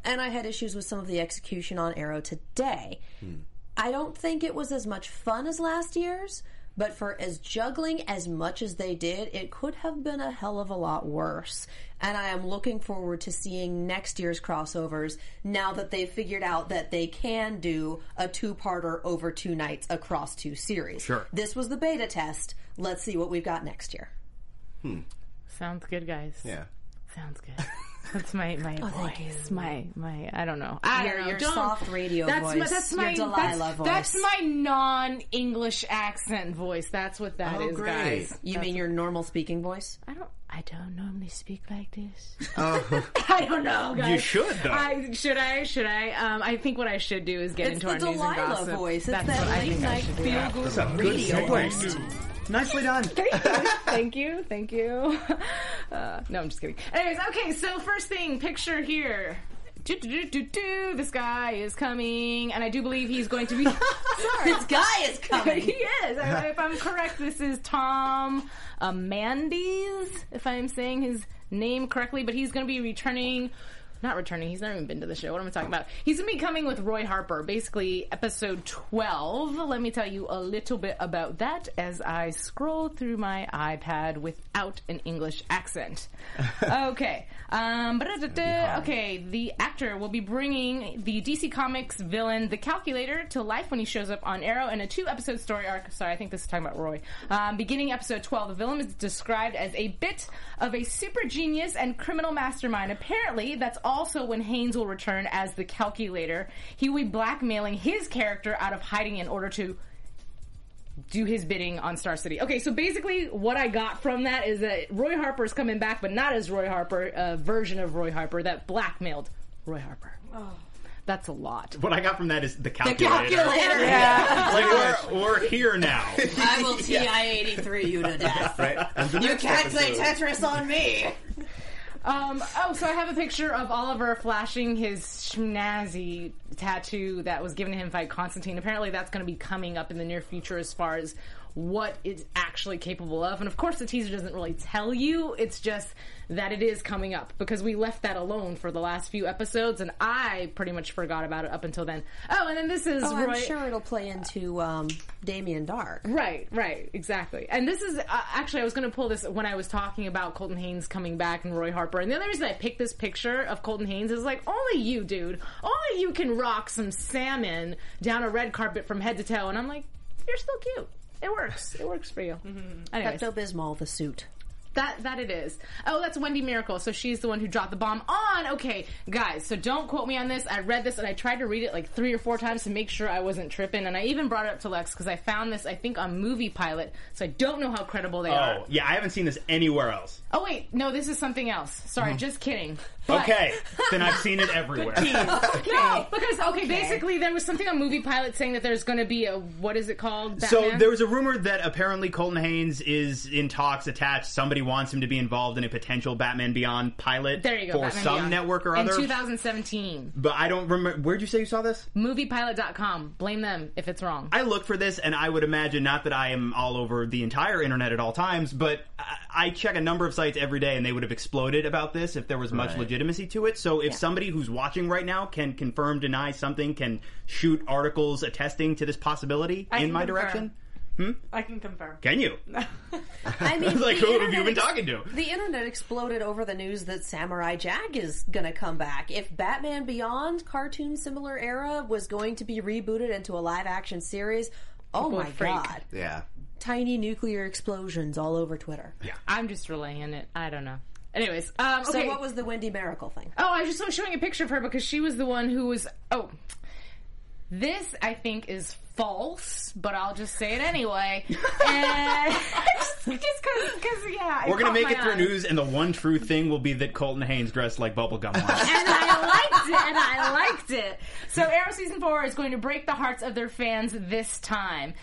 And I had issues with some of the execution on Arrow today. Hmm. I don't think it was as much fun as last year's, but for as juggling as much as they did, it could have been a hell of a lot worse. And I am looking forward to seeing next year's crossovers now that they've figured out that they can do a two-parter over two nights across two series. Sure. This was the beta test. Let's see what we've got next year. Hmm. Sounds good, guys. Yeah. Sounds good. (laughs) (laughs) That's my my thank voice. My my. I don't know. I Your- don't know. your Don't- soft radio that's voice. My, that's Your my Delilah that's, voice. That's my non-English accent voice. That's what that is, Oh, great. guys. You mean your normal speaking voice? I don't. I don't normally speak like this. Oh, (laughs) I don't know, guys. You should, though. I, should I? Should I? Um, I think what I should do is get It's into the our news and Delilah gossip. voice. It's That's that what I late think I night should do. feel good That's a good radio segue. host. Nicely done. (laughs) thank you, thank you. thank Uh, no, I'm just kidding. Anyways, okay. So first thing, picture here. Do, do, do, do, do. This guy is coming, and I do believe he's going to be. (laughs) Sorry. This guy is coming. (laughs) he is. I- If I'm correct, this is Tom Amandes, if I'm saying his name correctly. But he's going to be returning. Not returning. He's not even been to the show. What am I talking about? He's going to be coming with Roy Harper, basically episode 12. Let me tell you a little bit about that as I scroll through my iPad without an English accent. (laughs) okay. Um, okay, the actor will be bringing the DC Comics villain, the Calculator, to life when he shows up on Arrow in a two episode story arc. Sorry, I think this is talking about Roy. Um, beginning episode 12, the villain is described as a bit of a super genius and criminal mastermind. Apparently, that's also when Haynes will return as the Calculator. He will be blackmailing his character out of hiding in order to do his bidding on Star City. Okay, so basically, what I got from that is that Roy Harper is coming back, but not as Roy Harper, a version of Roy Harper that blackmailed Roy Harper. Oh. That's a lot. What I got from that is the calculator. The Calculator. Like, we're, we're here now. I will TI 83 you to death. right. You can't play Tetris on me. Um, oh, so I have a picture of Oliver flashing his schnazzy tattoo that was given to him by Constantine. Apparently, that's going to be coming up in the near future as far as what it's actually capable of. And of course, the teaser doesn't really tell you. It's just that it is coming up because we left that alone for the last few episodes, and I pretty much forgot about it up until then. Oh, and then this is Oh, Roy. I'm sure it'll play into um, Damien Darhk. Right, right, exactly. And this is uh, actually, I was going to pull this when I was talking about Colton Haynes coming back and Roy Harper. And the other reason I picked this picture of Colton Haynes is like, only you, dude, only you can rock some salmon down a red carpet from head to toe. And I'm like, you're still cute. It works. It works for you. Mm-hmm. Anyways. Pepto Bismol, the suit. That that it is. Oh, that's Wendy Mericle. So she's the one who dropped the bomb on. Okay, guys. So don't quote me on this. I read this and I tried to read it like three or four times to make sure I wasn't tripping. And I even brought it up to Lex because I found this I think on Movie Pilot. So I don't know how credible they oh, are. Oh, yeah, I haven't seen this anywhere else. Oh wait, no, this is something else. Sorry, mm. just kidding. But- Okay, then I've seen it everywhere. (laughs) No, because okay, basically there was something on Movie Pilot saying that there's going to be a what is it called? So there was a rumor that apparently Colton Haynes is in talks attached. Somebody wants him to be involved in a potential Batman Beyond pilot there you go. for Batman some Beyond. network or other. in 2017. but I don't remember. Where'd you say you saw this? Moviepilot.com. Blame them if it's wrong. I look for this, and I would imagine not that I am all over the entire internet at all times, but I- I check a number of sites every day, and they would have exploded about this if there was much Right. legitimacy to it. So if somebody who's watching right now can confirm, deny something, can shoot articles attesting to this possibility I in my confirm. direction, hmm? I can confirm. can you? (laughs) I (laughs) mean, like, who have you been ex- talking to? The internet exploded over the news that Samurai Jack is going to come back. If Batman Beyond cartoon similar era was going to be rebooted into a live action series, oh People my freak. god. Yeah. Tiny nuclear explosions all over Twitter. Yeah. I'm just relaying it. I don't know. Anyways, um, okay. So what was the Wendy Mericle thing? Oh, I was just was showing a picture of her because she was the one who was. Oh, this I think is false, but I'll just say it anyway. (laughs) and (laughs) just because, because yeah, We're gonna make it through eye. news, and the one true thing will be that Colton Haynes dressed like bubblegum. once. (laughs) and I liked it, and I liked it. So Arrow season four is going to break the hearts of their fans this time.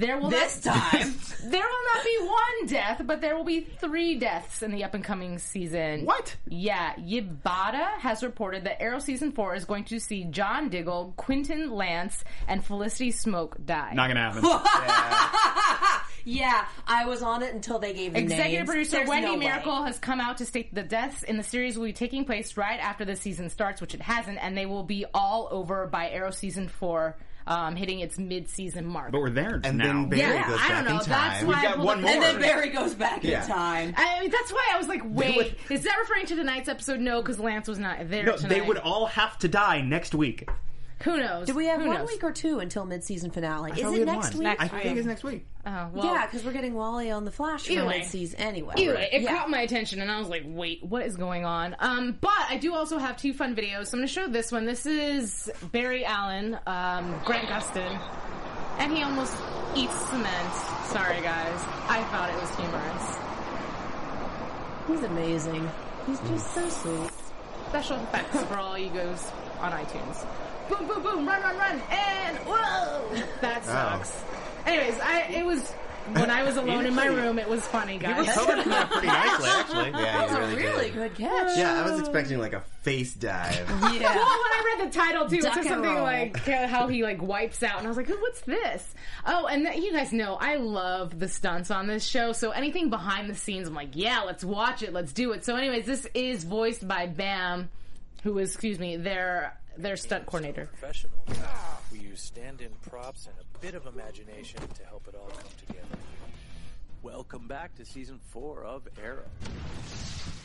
There will This not, time. (laughs) there will not be one death, but there will be three deaths in the up and coming season. What? Yeah, Yibada has reported that Arrow season four is going to see John Diggle, Quentin Lance, and Felicity Smoak die. Not gonna happen. (laughs) Yeah, I was on it until they gave the Executive names. producer There's Wendy no way. Mericle has come out to state the deaths in the series will be taking place right after the season starts, which it hasn't, and they will be all over by Arrow season four, um, hitting its mid-season mark. But we're there And now. then Barry yeah, goes I back don't know. in That's time. why We've I got one up- more. And then Barry goes back Yeah. in time. I mean, that's why I was like, wait, is that referring to tonight's episode? No, because Lance was not there no, tonight. they would all have to die next week. Who knows? Do we have Who one knows? week or two until mid-season finale? I Is thought it we had next one. week? Next I think it's next week. Oh, well, yeah, because we're getting Wally on the Flash for Either way. mid-season anyway. Either way, it Yeah. caught my attention, and I was like, "Wait, what is going on?" Um, but I do also have two fun videos. So I'm going to show this one. This is Barry Allen, um, Grant Gustin, and he almost eats cement. Sorry, guys. I thought it was humorous. He's amazing. He's just so sweet. Special effects for all you goes on iTunes. Boom, boom, boom! Run, run, run! And whoa, (laughs) that sucks. Anyways, I it was when I was (laughs) alone in my room. It was funny, guys. Covered from that pretty (laughs) nicely, actually. Yeah, That's you a really, really did. good catch. Yeah, I was expecting like a face dive. Yeah. well, when I read the title too, it Duck said and something roll. like uh, how he like wipes out, and I was like, "Oh, "What's this?" Oh, and th- you guys know I love the stunts on this show. So anything behind the scenes, I'm like, "Yeah, let's watch it, let's do it." So, anyways, this is voiced by Bam, who is, excuse me, their their stunt coordinator. professional. We use stand-in props and a bit of imagination to help it all come together. Welcome back to season four of Arrow.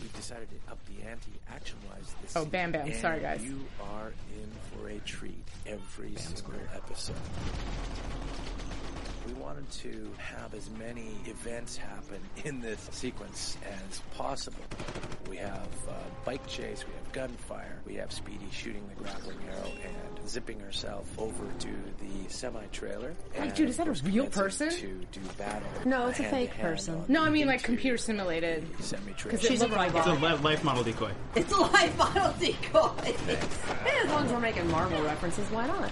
We've decided to up the ante action-wise this Oh, Bam Bam. season, Sorry, and guys. You are in for a treat every single episode. We wanted to have as many events happen in this sequence as possible. We have uh, bike chase, we have gunfire, we have Speedy shooting the grappling arrow and zipping herself over to the semi-trailer. Like, dude, is that a real person? To do battle. No, it's a hand-to-hand fake person. No, I mean like computer simulated. Semi-trailer. She's a looked like robot. It's a li- life model decoy. It's a life model decoy. (laughs) Hey, as long as we're making Marvel references, why not?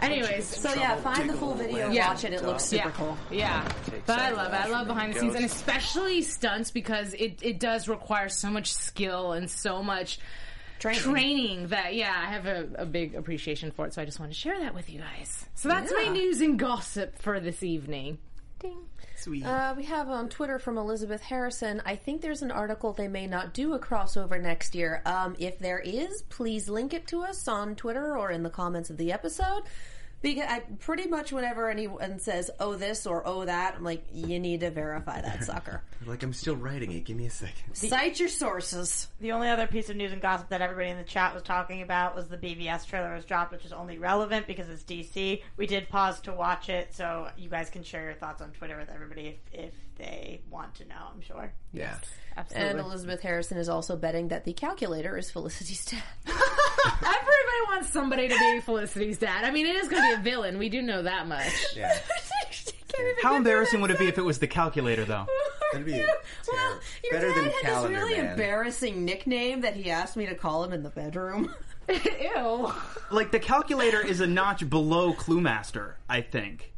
Anyways, So yeah, find the full video, Yeah. watch it. It looks super yeah, cool. Yeah, but I love it. I love behind the the scenes, and especially stunts because it it does require so much skill and so much Training. training that yeah, I have a, a big appreciation for it. So I just want to share that with you guys. So that's my news and gossip for this evening. Ding. Sweet. Uh, we have on Twitter from Elizabeth Harrison. I think there's an article they may not do a crossover next year. Um, if there is, please link it to us on Twitter or in the comments of the episode. Because I pretty much whenever anyone says "oh this" or "oh that," I'm like, you need to verify that sucker. (laughs) Like I'm still writing it. Give me a second. Cite your sources. The only other piece of news and gossip that everybody in the chat was talking about was the BVS trailer was dropped, which is only relevant because it's DC. We did pause to watch it, so you guys can share your thoughts on Twitter with everybody if, if they want to know, I'm sure. Yeah. Absolutely. And Elizabeth Harrison is also betting that the calculator is Felicity's dad. (laughs) Everybody wants somebody to be Felicity's dad. I mean, it is going to be a villain. We do know that much. Yeah. (laughs) How embarrassing would it be if it was the calculator, though? (laughs) That'd be Well, terrible. your better dad than had this really Man. embarrassing nickname that he asked me to call him in the bedroom. (laughs) Ew. Like the calculator is a notch below Cluemaster, I think.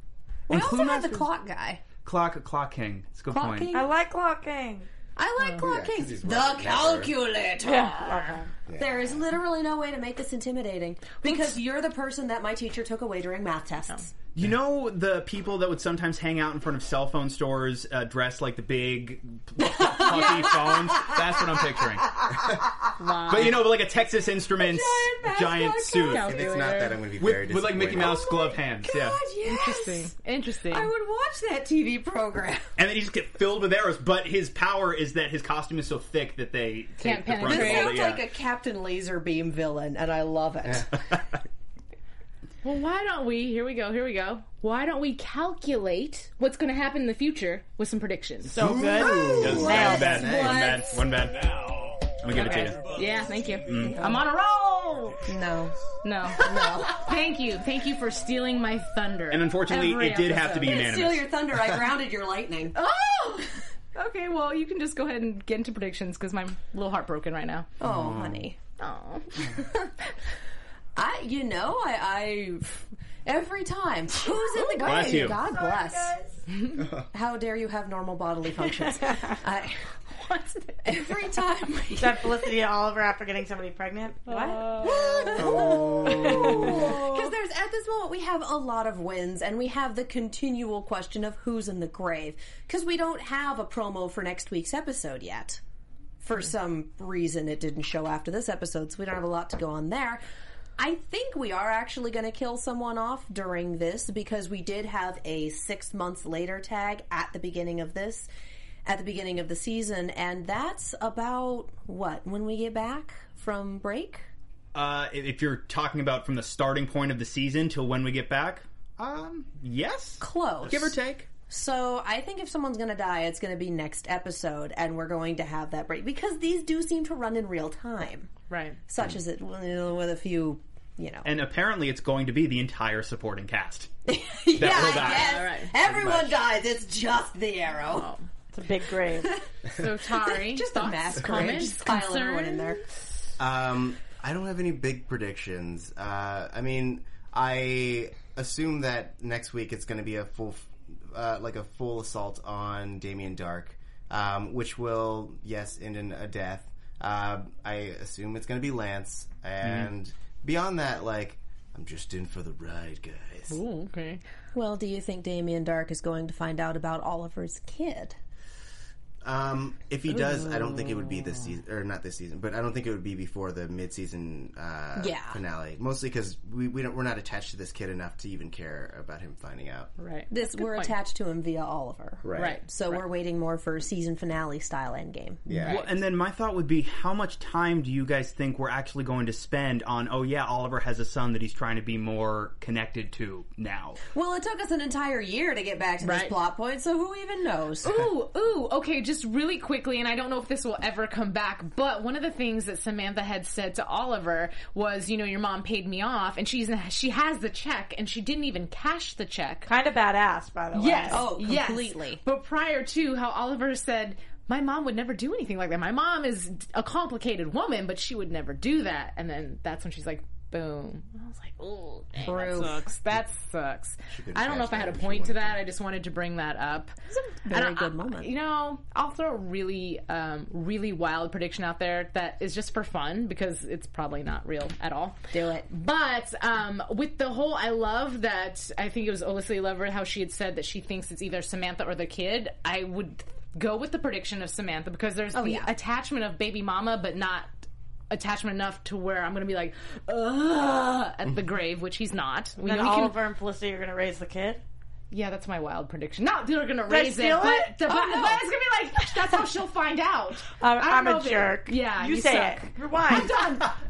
We And also had the Cluemaster's- clock guy. Clock Clock King. It's a good Clock point. King? I like clocking. I like Clock Oh, yeah, King. 'cause he's The right never. calculator. There is literally no way to make this intimidating because you're the person that my teacher took away during math tests. You know the people that would sometimes hang out in front of cell phone stores uh, dressed like the big puffy phones? That's what I'm picturing. But you know, like a Texas Instruments Giant giant, mascot suit cal- If it's not that, I'm going to be very with, with like Mickey disappointed. Mouse glove hands. Yeah, God, yes. Interesting. Interesting. I would watch that TV program. and then he just get filled with arrows. But his power is that his costume is so thick that they Can't take the brunt This of all penetrate. the- sounds yeah. like a Captain Laser Beam villain, and I love it. (laughs) Well, why don't we? Here we go. Here we go. Why don't we calculate what's going to happen in the future with some predictions? So good. Yes, one Nailed bad, it. one bad, one bad. Let me give it to you. Yeah, thank you. Mm. I'm on a roll. No. No, no. Thank you, thank you for stealing my thunder. And unfortunately, Every it did have to be episode. Didn't steal unanimous. your thunder. I grounded your lightning. (laughs) Oh. Okay, well, you can just go ahead and get into predictions because I'm a little heartbroken right now. Oh, honey. Oh. (laughs) I, you know, I, I every time. Who's in the grave? Bless you. God bless. How dare you have normal bodily functions? (laughs) I, every time we Said Felicity and Oliver after getting somebody pregnant. Oh. What? (laughs) Oh. Because there's at this moment we have a lot of wins, and we have the continual question of who's in the grave. Because we don't have a promo for next week's episode yet. For hmm. some reason, it didn't show after this episode, so we don't have a lot to go on there. I think we are actually going to kill someone off during this because we did have a six months later tag at the beginning of this, at the beginning of the season, and that's about what when we get back from break. Uh, if you're talking about from the starting point of the season till when we get back, um, yes, Close, give or take. So I think if someone's going to die, it's going to be next episode, and we're going to have that break because these do seem to run in real time, Right. such as it with a few, you know. And apparently, it's going to be the entire supporting cast. (laughs) yeah, will die. yes. All right. Everyone dies. It's just the arrow. It's a big grave. (laughs) So, Tauri, (laughs) just a thoughts, mask comments, Just pile everyone in there. Um, I don't have any big predictions. Uh, I mean, I assume that next week it's going to be a full, uh, like a full assault on Damien Darhk, um, which will, yes, end in a death. Uh, I assume it's going to be Lance, and beyond that, like, I'm just in for the ride, guys. Ooh, okay. Well, do you think Damien Darhk is going to find out about Oliver's kid? Um, if he does, I don't think it would be this season, or not this season, but I don't think it would be before the mid-season uh, Yeah. finale. Mostly because we, we don't, we're not attached to this kid enough to even care about him finding out. Right. This Good we're point. attached to him via Oliver, Right. So we're waiting more for season finale style endgame. Yeah. Well, and then my thought would be, how much time do you guys think we're actually going to spend on? Oh yeah, Oliver has a son that he's trying to be more connected to now. Well, it took us an entire year to get back to this plot point, so who even knows? Ooh, ooh, okay, just really quickly, and I don't know if this will ever come back, but one of the things that Samantha had said to Oliver was, you know, your mom paid me off, and she's she has the check, and she didn't even cash the check. kind of badass, by the way. Yes. Oh, yes. completely. But prior to how Oliver said, my mom would never do anything like that. My mom is a complicated woman, but she would never do that. And then that's when she's like, boom. I was like, oh, that sucks. That sucks. I don't know if I had a out if she point to wanted that. I just wanted to bring that up. It's a very And good I- moment. You know, I'll throw a really, um, really wild prediction out there that is just for fun because it's probably not real at all. Do it. But um, with the whole, I love that. I think it was Alyssa Lover how she had said that she thinks it's either Samantha or the kid. I would go with the prediction of Samantha because there's the Oh, yeah. attachment of baby mama, but not attachment enough to where I'm going to be like, ugh, at the grave, which he's not. We then know he can- Oliver and Felicity are going to raise the kid. yeah, that's my wild prediction. Not they're going to raise it, steal but, it? the, oh, but, Oh, no. but it's going to be like, that's how she'll find out. (laughs) I'm, I don't I'm a if it- jerk. yeah, you, you say suck. it. Rewind. I'm done. (laughs)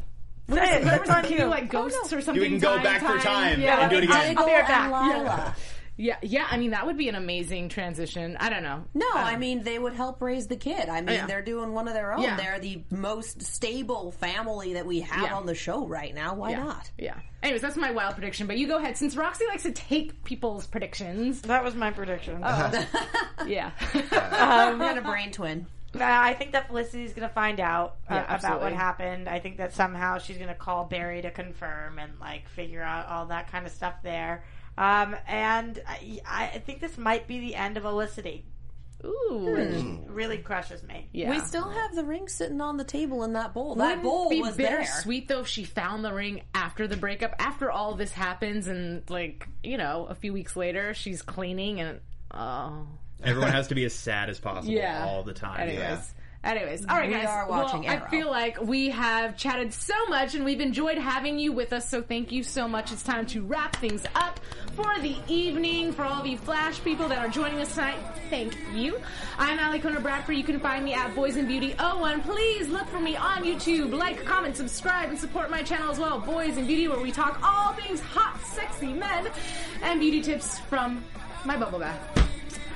Say it. There That's was on you. like ghosts or something. You can go time, back for time Yeah, and do it again. I'll be right back. and Lila. Yeah, yeah. I mean, that would be an amazing transition. I don't know. No, I mean they would help raise the kid. I mean Yeah. they're doing one of their own. Yeah. They're the most stable family that we have Yeah. on the show right now. Why yeah. not? Yeah. Anyways, that's my wild prediction. But you go ahead, since Roxy likes to take people's predictions. That was my prediction. (laughs) Yeah. (laughs) I'm gonna brain twin. I think that Felicity's going to find out uh, Yeah, about what happened. I think that somehow she's going to call Barry to confirm and like figure out all that kind of stuff there. Um, and I, I think this might be the end of Felicity. Ooh. It really crushes me. Yeah. We still have the ring sitting on the table in that bowl. that Wouldn't bowl it be was there. bittersweet though if she found the ring after the breakup, after all this happens, and like you know, a few weeks later, she's cleaning and oh Everyone has to be as sad as possible yeah, all the time. Anyways. Yeah. Anyways, all right, We guys. are watching well, Arrow. I feel like we have chatted so much, and we've enjoyed having you with us. So thank you so much. It's time to wrap things up for the evening. For all of you Flash people that are joining us tonight, thank you. I'm Alikona Bradford. You can find me at Boys and Beauty 01. Please look for me on YouTube. Like, comment, subscribe, and support my channel as well, Boys and Beauty, where we talk all things hot, sexy men and beauty tips from my bubble bath.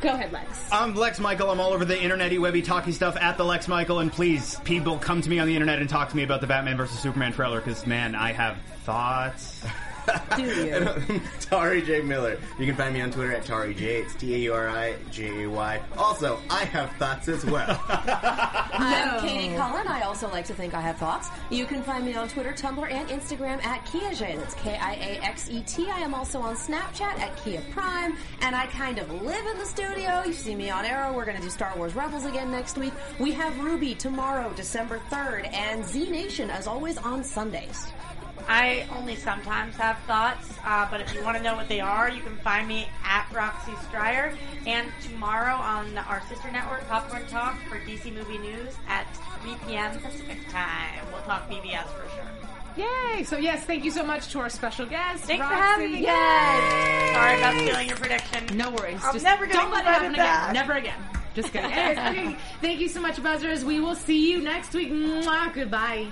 Go ahead, Lex. I'm Lex Michael. I'm all over the internety, webby, talky stuff at the Lex Michael. And please, people, come to me on the internet and talk to me about the Batman vs Superman trailer because, man, I have thoughts. (laughs) Do you? (laughs) Uh, Tauri J Miller. You can find me on Twitter at Tauri J. It's T A U R I J A Y. Also, I have thoughts as well. (laughs) I'm Katie Cullen. I also like to think I have thoughts. You can find me on Twitter, Tumblr, and Instagram at Kiaxet. That's K-I-A-X-E-T. I am also on Snapchat at Kia Prime, and I kind of live in the studio. You see me on Arrow. We're going to do Star Wars Rebels again next week. We have Ruby tomorrow, December 3rd, and Z Nation, as always, on Sundays. I only sometimes have thoughts, uh, but if you want to know what they are, you can find me at Roxy Striar. And tomorrow on our sister network, Popcorn Talk, for DC Movie News at 3 p.m. Pacific time. We'll talk BVS for sure. Yay! So yes, thank you so much to our special guest. Thanks Roxy. for having me, Yay! guys. Sorry about stealing your prediction. No worries. I'm Just never gonna don't let it happen again. back. Never again. Just kidding. Anyways, (laughs) thank you so much, buzzers. We will see you next week. Mwah, goodbye.